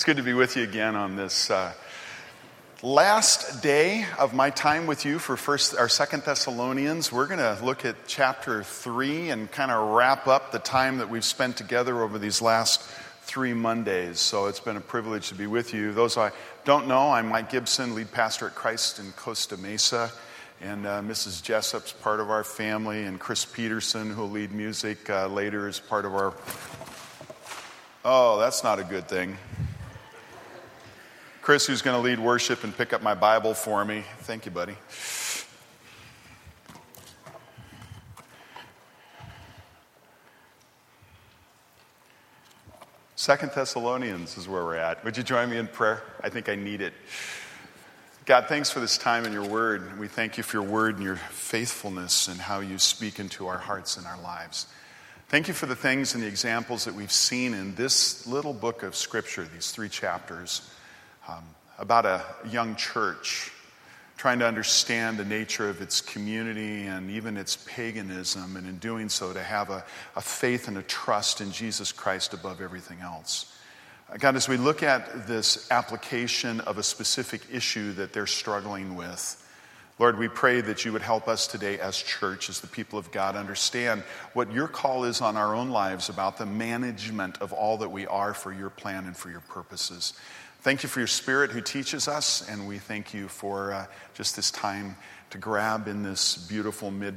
It's good to be with you again on this uh, last day of my time with you for first our second Thessalonians. We're going to look at chapter three and kind of wrap up the time that we've spent together over these last three Mondays. So it's been a privilege to be with you. Those I don't know, I'm Mike Gibson, lead pastor at Christ in Costa Mesa. And uh, Mrs. Jessup's part of our family, and Chris Peterson, who'll lead music uh, later, is part of our. Oh, that's not a good thing. Chris, who's going to lead worship and pick up my Bible for me. Thank you, buddy. Second Thessalonians is where we're at. Would you join me in prayer? I think I need it. God, thanks for this time in your word. We thank you for your word and your faithfulness and how you speak into our hearts and our lives. Thank you for the things and the examples that we've seen in this little book of Scripture, these three chapters um, about a young church trying to understand the nature of its community and even its paganism, and in doing so, to have a, a faith and a trust in Jesus Christ above everything else. Uh, God, as we look at this application of a specific issue that they're struggling with, Lord, we pray that you would help us today as church, as the people of God, understand what your call is on our own lives about the management of all that we are for your plan and for your purposes. Thank you for your spirit who teaches us, and we thank you for uh, just this time to grab in this beautiful mid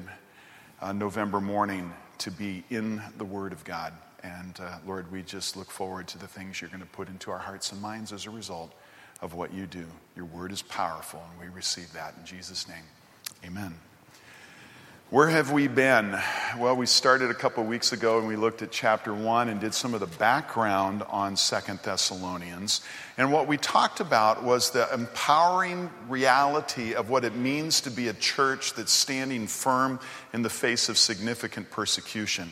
uh, November morning to be in the Word of God. And uh, Lord, we just look forward to the things you're going to put into our hearts and minds as a result of what you do. Your Word is powerful, and we receive that in Jesus' name. Amen. Where have we been? Well, we started a couple weeks ago and we looked at chapter 1 and did some of the background on Second Thessalonians. And what we talked about was the empowering reality of what it means to be a church that's standing firm in the face of significant persecution.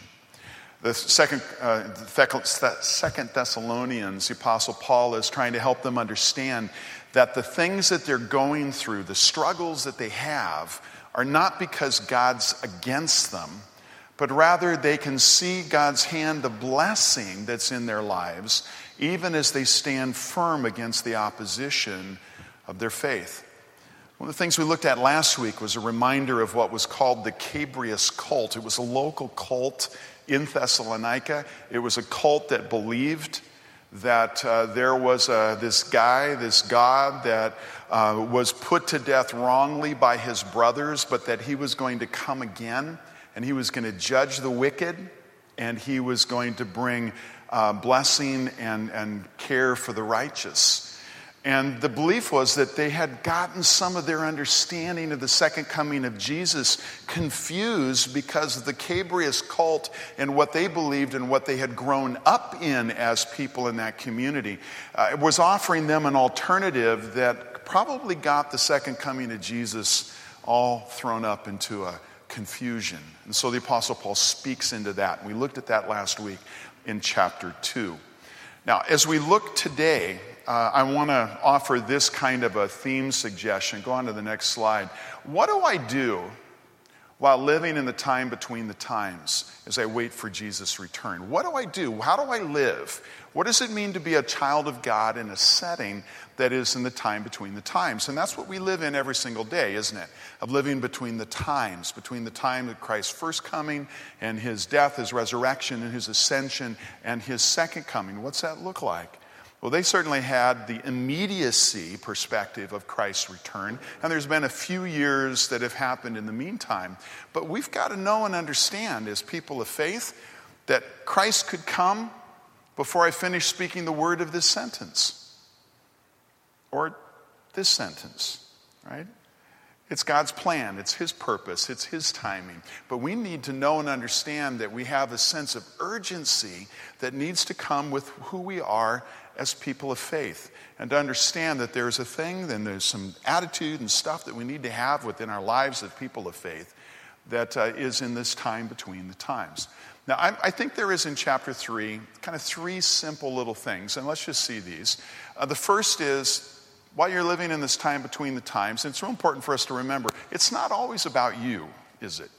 The second, uh, second Thessalonians, the Apostle Paul is trying to help them understand that the things that they're going through, the struggles that they have, are not because God's against them, but rather they can see God's hand, the blessing that's in their lives, even as they stand firm against the opposition of their faith. One of the things we looked at last week was a reminder of what was called the Cabirus cult. It was a local cult in Thessalonica. It was a cult that believed that uh, there was uh, this guy, this God that uh, was put to death wrongly by his brothers, but that he was going to come again and he was going to judge the wicked and he was going to bring uh, blessing and, and care for the righteous. And the belief was that they had gotten some of their understanding of the second coming of Jesus confused because of the Cabirus cult and what they believed and what they had grown up in as people in that community. Uh, it was offering them an alternative that probably got the second coming of Jesus all thrown up into a confusion. And so the Apostle Paul speaks into that. We looked at that last week in chapter 2. Now, as we look today, uh, I want to offer this kind of a theme suggestion. Go on to the next slide. What do I do while living in the time between the times as I wait for Jesus' return? What do I do? How do I live? What does it mean to be a child of God in a setting that is in the time between the times? And that's what we live in every single day, isn't it? Of living between the times, between the time of Christ's first coming and his death, his resurrection, and his ascension, and his second coming. What's that look like? Well, they certainly had the immediacy perspective of Christ's return, and there's been a few years that have happened in the meantime. But we've got to know and understand, as people of faith, that Christ could come before I finish speaking the word of this sentence or this sentence, right? It's God's plan, it's His purpose, it's His timing. But we need to know and understand that we have a sense of urgency that needs to come with who we are as people of faith and to understand that there's a thing and there's some attitude and stuff that we need to have within our lives as people of faith that uh, is in this time between the times. Now, I, I, think there is in chapter 3 kind of three simple little things, and let's just see these. Uh, the first is while you're living in this time between the times, it's real important for us to remember, it's not always about you, is it?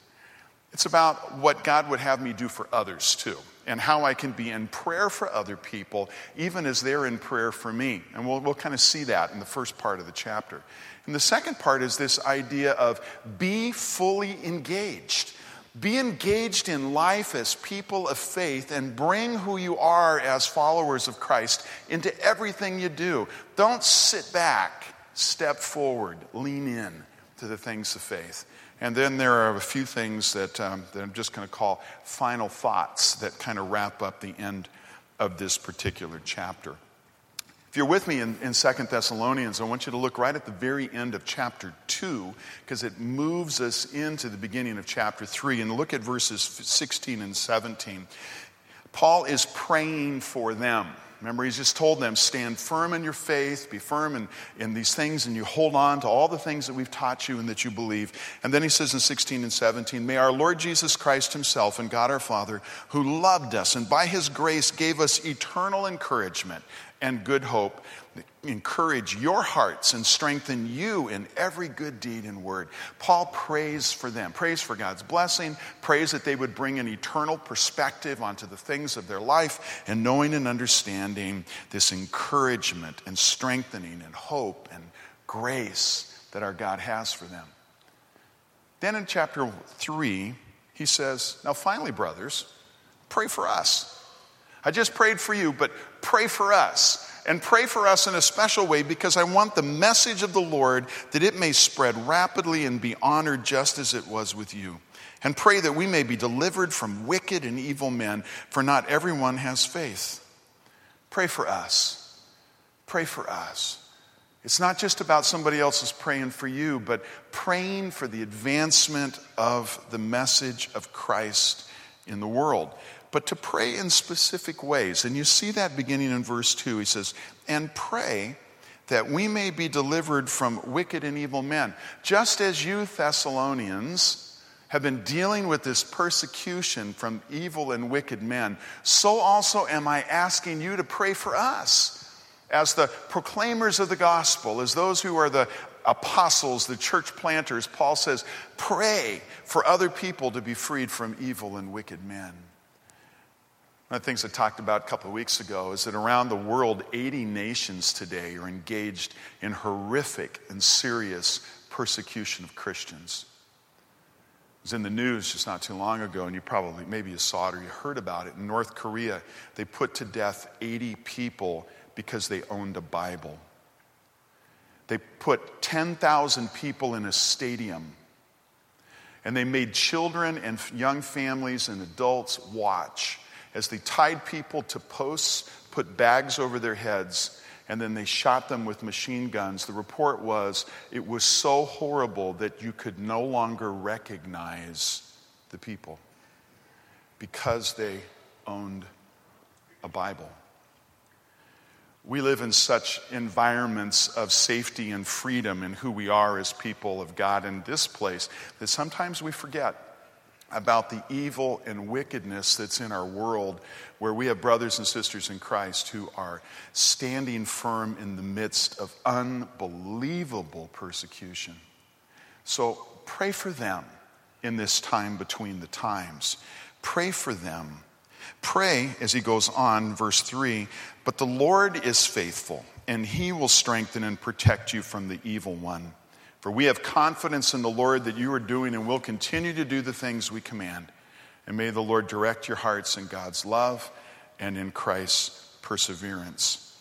It's about what God would have me do for others too. and how I can be in prayer for other people, even as they're in prayer for me. And we'll, we'll kind of see that in the first part of the chapter. And the second part is this idea of be fully engaged. Be engaged in life as people of faith and bring who you are as followers of Christ into everything you do. Don't sit back, step forward, lean in to the things of faith. And then there are a few things that, um, that I'm just going to call final thoughts that kind of wrap up the end of this particular chapter. If you're with me in, in 2 Thessalonians, I want you to look right at the very end of chapter 2 because it moves us into the beginning of chapter 3. And look at verses 16 and 17. Paul is praying for them. Remember, he's just told them, stand firm in your faith, be firm in, in these things, and you hold on to all the things that we've taught you and that you believe. And then he says in 16 and 17, May our Lord Jesus Christ himself and God our Father, who loved us and by his grace gave us eternal encouragement and good hope, encourage your hearts and strengthen you in every good deed and word. Paul prays for them, prays for God's blessing, prays that they would bring an eternal perspective onto the things of their life, and knowing and understanding this encouragement and strengthening and hope and grace that our God has for them. Then in chapter 3, he says, Now finally, brothers, pray for us. I just prayed for you, but pray for us and pray for us in a special way because I want the message of the Lord that it may spread rapidly and be honored just as it was with you. And pray that we may be delivered from wicked and evil men, for not everyone has faith. Pray for us. Pray for us. It's not just about somebody else's praying for you, but praying for the advancement of the message of Christ in the world but to pray in specific ways. And you see that beginning in verse 2. He says, And pray that we may be delivered from wicked and evil men. Just as you, Thessalonians, have been dealing with this persecution from evil and wicked men, so also am I asking you to pray for us. As the proclaimers of the gospel, as those who are the apostles, the church planters, Paul says, pray for other people to be freed from evil and wicked men. One of the things I talked about a couple of weeks ago is that around the world, 80 nations today are engaged in horrific and serious persecution of Christians. It was in the news just not too long ago, and you probably, maybe you saw it or you heard about it. In North Korea, they put to death 80 people because they owned a Bible. They put 10,000 people in a stadium, and they made children and young families and adults watch as they tied people to posts, put bags over their heads, and then they shot them with machine guns. The report was it was so horrible that you could no longer recognize the people because they owned a Bible. We live in such environments of safety and freedom in who we are as people of God in this place that sometimes we forget about the evil and wickedness that's in our world, where we have brothers and sisters in Christ who are standing firm in the midst of unbelievable persecution. So pray for them in this time between the times. Pray for them. Pray, as he goes on, verse 3 But the Lord is faithful, and he will strengthen and protect you from the evil one. For we have confidence in the Lord that you are doing and will continue to do the things we command. And may the Lord direct your hearts in God's love and in Christ's perseverance.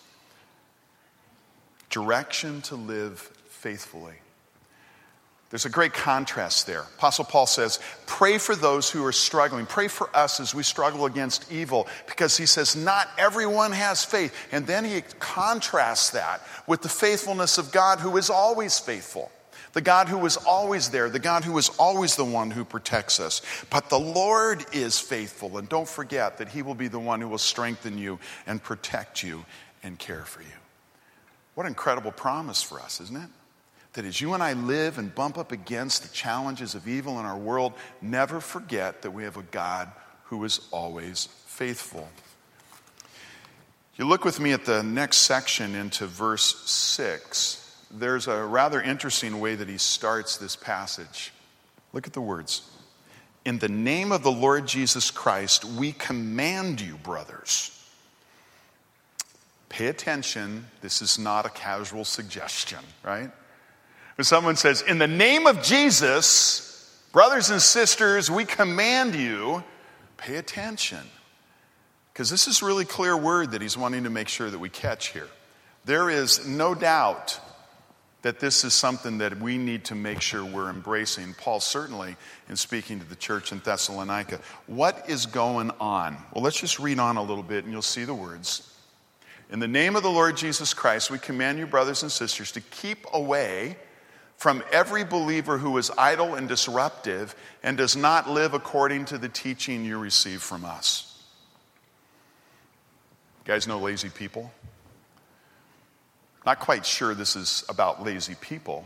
Direction to live faithfully. There's a great contrast there. Apostle Paul says, Pray for those who are struggling. Pray for us as we struggle against evil, because he says, Not everyone has faith. And then he contrasts that with the faithfulness of God, who is always faithful the God who is always there, the God who is always the one who protects us. But the Lord is faithful, and don't forget that He will be the one who will strengthen you and protect you and care for you. What an incredible promise for us, isn't it? That as you and I live and bump up against the challenges of evil in our world, never forget that we have a God who is always faithful. You look with me at the next section into verse 6 there's a rather interesting way that he starts this passage. Look at the words. In the name of the Lord Jesus Christ, we command you, brothers. Pay attention. This is not a casual suggestion, right? When someone says, In the name of Jesus, brothers and sisters, we command you, pay attention. Because this is really clear word that he's wanting to make sure that we catch here. There is no doubt that this is something that we need to make sure we're embracing. Paul certainly in speaking to the church in Thessalonica. What is going on? Well, let's just read on a little bit and you'll see the words. In the name of the Lord Jesus Christ, we command you, brothers and sisters, to keep away from every believer who is idle and disruptive and does not live according to the teaching you receive from us. You guys know lazy people? Not quite sure this is about lazy people,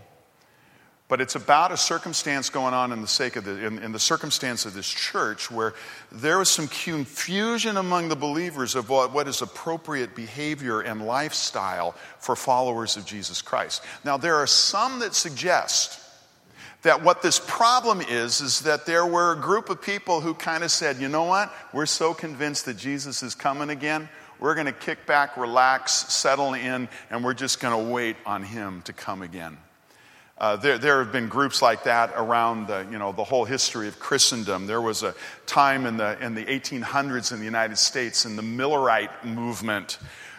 but it's about a circumstance going on in the sake of the, in, in, the circumstance of this church where there was some confusion among the believers of what, what is appropriate behavior and lifestyle for followers of Jesus Christ. Now, there are some that suggest that what this problem is is that there were a group of people who kind of said, you know what? We're so convinced that Jesus is coming again. We're going to kick back, relax, settle in, and we're just going to wait on him to come again. Uh, there, there have been groups like that around the, you know, the whole history of Christendom. There was a time in the, in the 1800s in the United States in the Millerite movement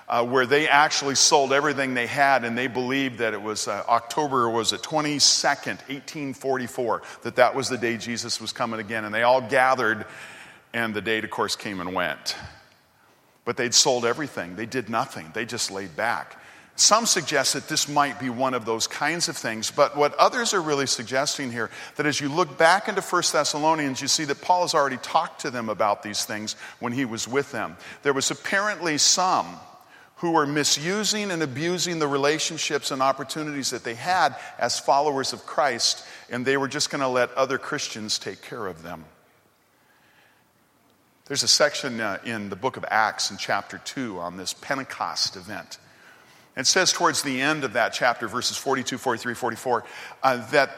uh, where they actually sold everything they had and they believed that it was uh, October, was it 22nd, 1844, that that was the day Jesus was coming again. And they all gathered and the date, of course, came and went. But they'd sold everything. They did nothing. They just laid back. Some suggest that this might be one of those kinds of things, but what others are really suggesting here, that as you look back into 1 Thessalonians, you see that Paul has already talked to them about these things when he was with them. There was apparently some who were misusing and abusing the relationships and opportunities that they had as followers of Christ, and they were just going to let other Christians take care of them. There's a section uh, in the book of Acts in chapter 2 on this Pentecost event. It says towards the end of that chapter, verses 42, 43, 44, uh, that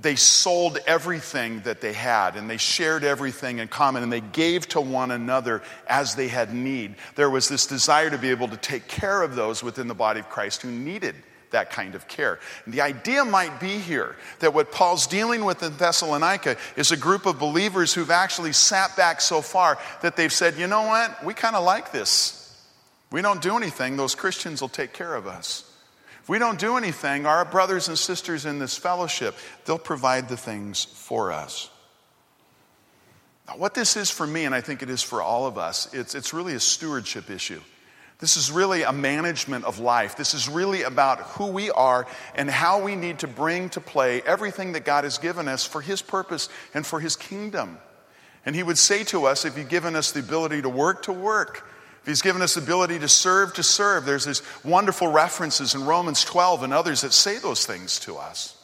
they sold everything that they had and they shared everything in common and they gave to one another as they had need. There was this desire to be able to take care of those within the body of Christ who needed that kind of care. And the idea might be here that what Paul's dealing with in Thessalonica is a group of believers who've actually sat back so far that they've said, you know what, we kind of like this. We don't do anything, those Christians will take care of us. If we don't do anything, our brothers and sisters in this fellowship, they'll provide the things for us. Now, what this is for me, and I think it is for all of us, it's, it's really a stewardship issue. This is really a management of life. This is really about who we are and how we need to bring to play everything that God has given us for His purpose and for His kingdom. And He would say to us, if you've given us the ability to work, to work. If He's given us the ability to serve, to serve. There's these wonderful references in Romans 12 and others that say those things to us.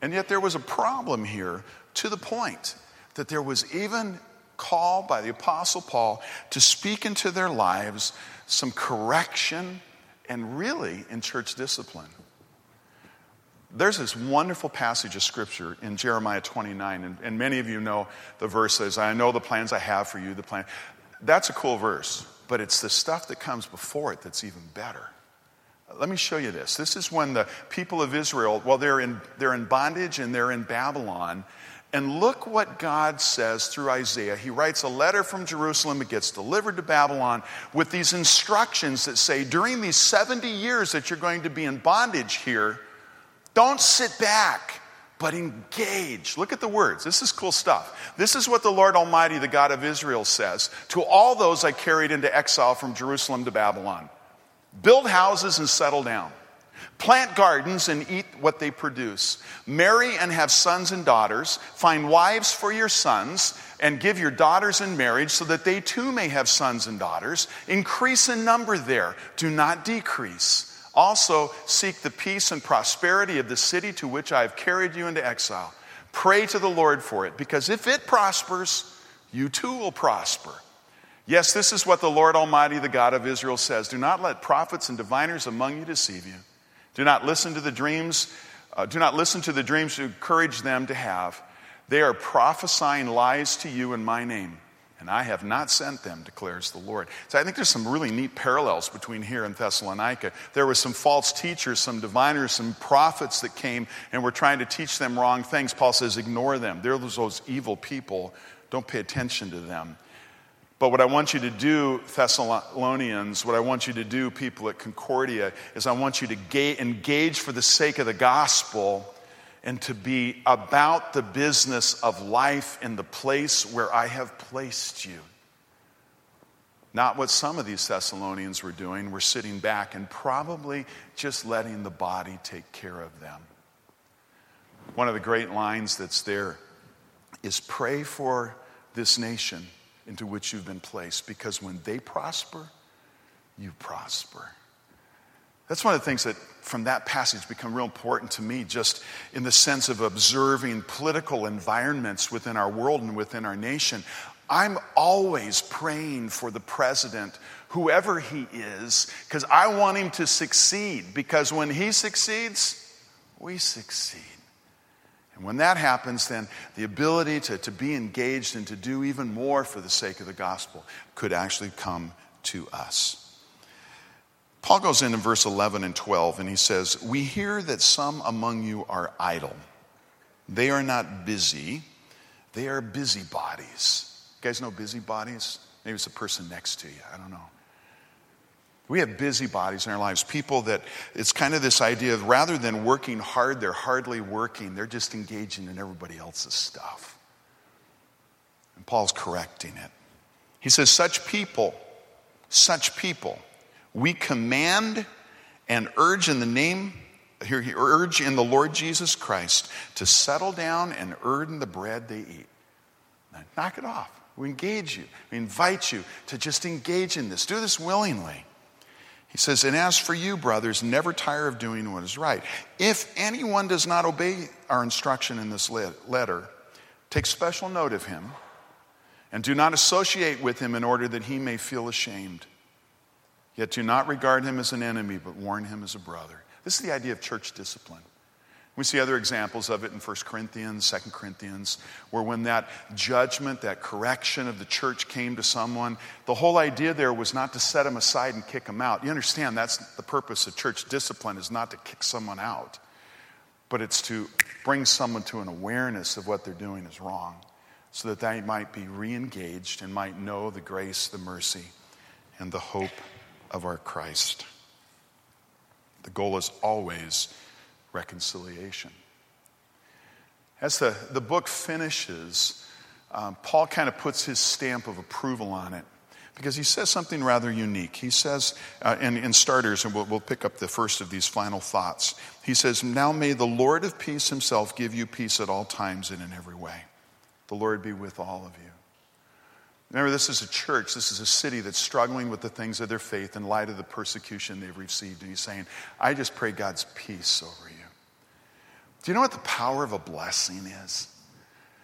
And yet there was a problem here to the point that there was even call by the Apostle Paul to speak into their lives some correction, and really in church discipline. There's this wonderful passage of scripture in Jeremiah 29, and, and many of you know the verse says, I know the plans I have for you, the plan. That's a cool verse, but it's the stuff that comes before it that's even better. Let me show you this. This is when the people of Israel, well, they're in, they're in bondage and they're in Babylon, and look what God says through Isaiah. He writes a letter from Jerusalem, it gets delivered to Babylon with these instructions that say during these 70 years that you're going to be in bondage here, don't sit back, but engage. Look at the words. This is cool stuff. This is what the Lord Almighty, the God of Israel, says to all those I carried into exile from Jerusalem to Babylon build houses and settle down. Plant gardens and eat what they produce. Marry and have sons and daughters. Find wives for your sons and give your daughters in marriage so that they too may have sons and daughters. Increase in number there, do not decrease. Also, seek the peace and prosperity of the city to which I have carried you into exile. Pray to the Lord for it, because if it prospers, you too will prosper. Yes, this is what the Lord Almighty, the God of Israel, says Do not let prophets and diviners among you deceive you. Do not listen to the dreams, uh, do not listen to the dreams to encourage them to have. They are prophesying lies to you in my name, and I have not sent them, declares the Lord. So I think there's some really neat parallels between here and Thessalonica. There were some false teachers, some diviners, some prophets that came and were trying to teach them wrong things. Paul says, ignore them. They're those evil people. Don't pay attention to them. But what I want you to do, Thessalonians, what I want you to do, people at Concordia, is I want you to ga- engage for the sake of the gospel and to be about the business of life in the place where I have placed you. Not what some of these Thessalonians were doing, were sitting back and probably just letting the body take care of them. One of the great lines that's there is pray for this nation into which you've been placed because when they prosper, you prosper. That's one of the things that from that passage become real important to me, just in the sense of observing political environments within our world and within our nation. I'm always praying for the president, whoever he is, because I want him to succeed. Because when he succeeds, we succeed. And when that happens, then the ability to, to be engaged and to do even more for the sake of the gospel could actually come to us. Paul goes in in verse 11 and 12 and he says, We hear that some among you are idle. They are not busy, they are busybodies. You guys know busybodies? Maybe it's the person next to you. I don't know. We have busybodies in our lives, people that it's kind of this idea of rather than working hard, they're hardly working, they're just engaging in everybody else's stuff. And Paul's correcting it. He says, Such people, such people, we command and urge in the name, here, he urge in the Lord Jesus Christ to settle down and earn the bread they eat. Now, knock it off. We engage you, we invite you to just engage in this. Do this willingly. He says, And as for you, brothers, never tire of doing what is right. If anyone does not obey our instruction in this letter, take special note of him and do not associate with him in order that he may feel ashamed. Yet do not regard him as an enemy, but warn him as a brother. This is the idea of church discipline. We see other examples of it in 1 Corinthians, 2 Corinthians, where when that judgment, that correction of the church came to someone, the whole idea there was not to set them aside and kick them out. You understand that's the purpose of church discipline is not to kick someone out, but it's to bring someone to an awareness of what they're doing is wrong so that they might be re-engaged and might know the grace, the mercy, and the hope of our Christ. The goal is always reconciliation. As the, the book finishes, um, Paul kind of puts his stamp of approval on it because he says something rather unique. He says, uh, in, in starters, and we'll, we'll pick up the first of these final thoughts, he says, Now may the Lord of peace himself give you peace at all times and in every way. The Lord be with all of you. Remember, this is a church, this is a city that's struggling with the things of their faith in light of the persecution they've received. And he's saying, I just pray God's peace over you. Do you know what the power of a blessing is?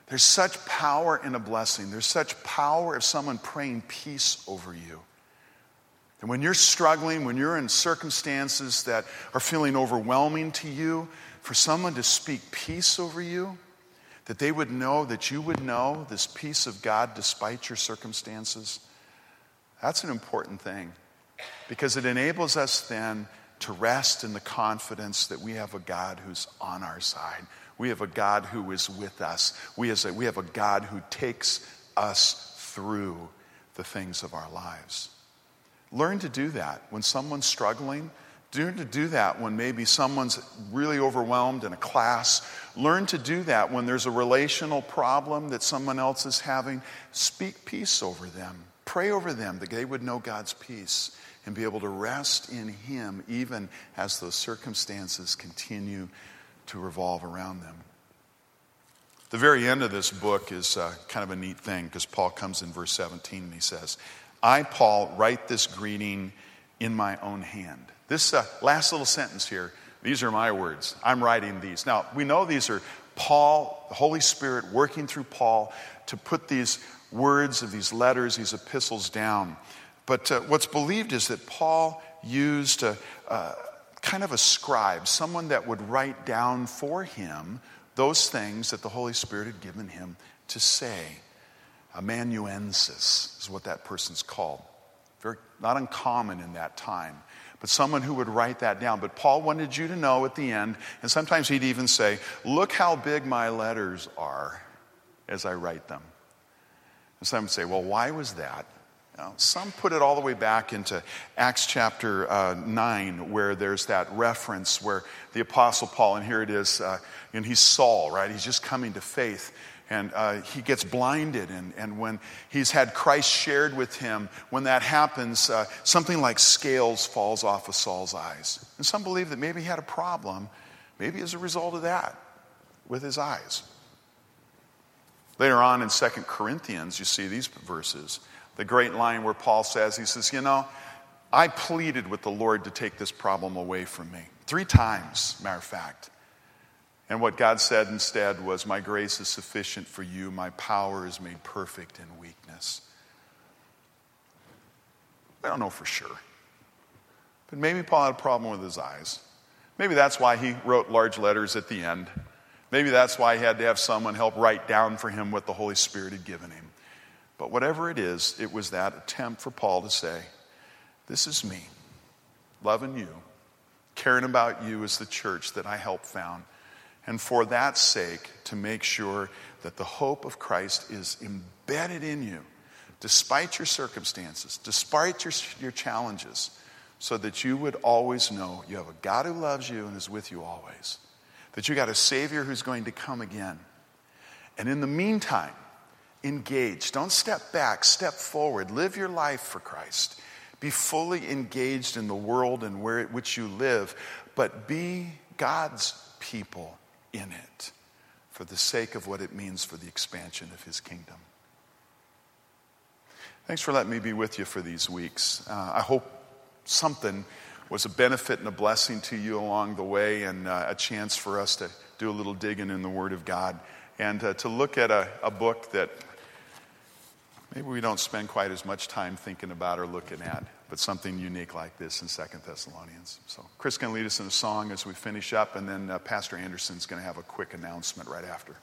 There's such power in a blessing. There's such power of someone praying peace over you. And when you're struggling, when you're in circumstances that are feeling overwhelming to you, for someone to speak peace over you, that they would know that you would know this peace of God despite your circumstances, that's an important thing because it enables us then to rest in the confidence that we have a God who's on our side. We have a God who is with us. We, a, we have a God who takes us through the things of our lives. Learn to do that. When someone's struggling, learn to do that when maybe someone's really overwhelmed in a class. Learn to do that when there's a relational problem that someone else is having. Speak peace over them. Pray over them that they would know God's peace and be able to rest in Him even as those circumstances continue to revolve around them. The very end of this book is uh, kind of a neat thing because Paul comes in verse 17 and he says, I, Paul, write this greeting in my own hand. This uh, last little sentence here, these are my words. I'm writing these. Now, we know these are Paul, the Holy Spirit working through Paul to put these words of these letters, these epistles down. But uh, what's believed is that Paul used a, kind of a scribe, someone that would write down for him those things that the Holy Spirit had given him to say. Amanuensis is what that person's called. Very, not uncommon in that time, but someone who would write that down. But Paul wanted you to know at the end, and sometimes he'd even say, Look how big my letters are as I write them. And some would say, Well, why was that? Now, some put it all the way back into Acts chapter uh, 9, where there's that reference where the Apostle Paul, and here it is, uh, and he's Saul, right? He's just coming to faith. And uh, he gets blinded. And, and when he's had Christ shared with him, when that happens, uh, something like scales falls off of Saul's eyes. And some believe that maybe he had a problem, maybe as a result of that, with his eyes. Later on in Second Corinthians, you see these verses. The great line where Paul says, he says, You know, I pleaded with the Lord to take this problem away from me. Three times, matter of fact. And what God said instead was, My grace is sufficient for you, my power is made perfect in weakness. I don't know for sure. But maybe Paul had a problem with his eyes. Maybe that's why he wrote large letters at the end. Maybe that's why he had to have someone help write down for him what the Holy Spirit had given him. But whatever it is, it was that attempt for Paul to say, This is me, loving you, caring about you as the church that I helped found and for that sake, to make sure that the hope of Christ is embedded in you, despite your circumstances, despite your, your challenges, so that you would always know you have a God who loves you and is with you always, that you got a Savior who's going to come again. And in the meantime, engage. Don't step back, step forward. Live your life for Christ. Be fully engaged in the world and where which you live, but be God's people in it for the sake of what it means for the expansion of his kingdom. Thanks for letting me be with you for these weeks. Uh, I hope something was a benefit and a blessing to you along the way and uh, a chance for us to do a little digging in the Word of God and uh, to look at a, a book that maybe we don't spend quite as much time thinking about or looking at but something unique like this in Second Thessalonians. So, Chris can lead us in a song as we finish up, and then uh, Pastor Anderson's going to have a quick announcement right after.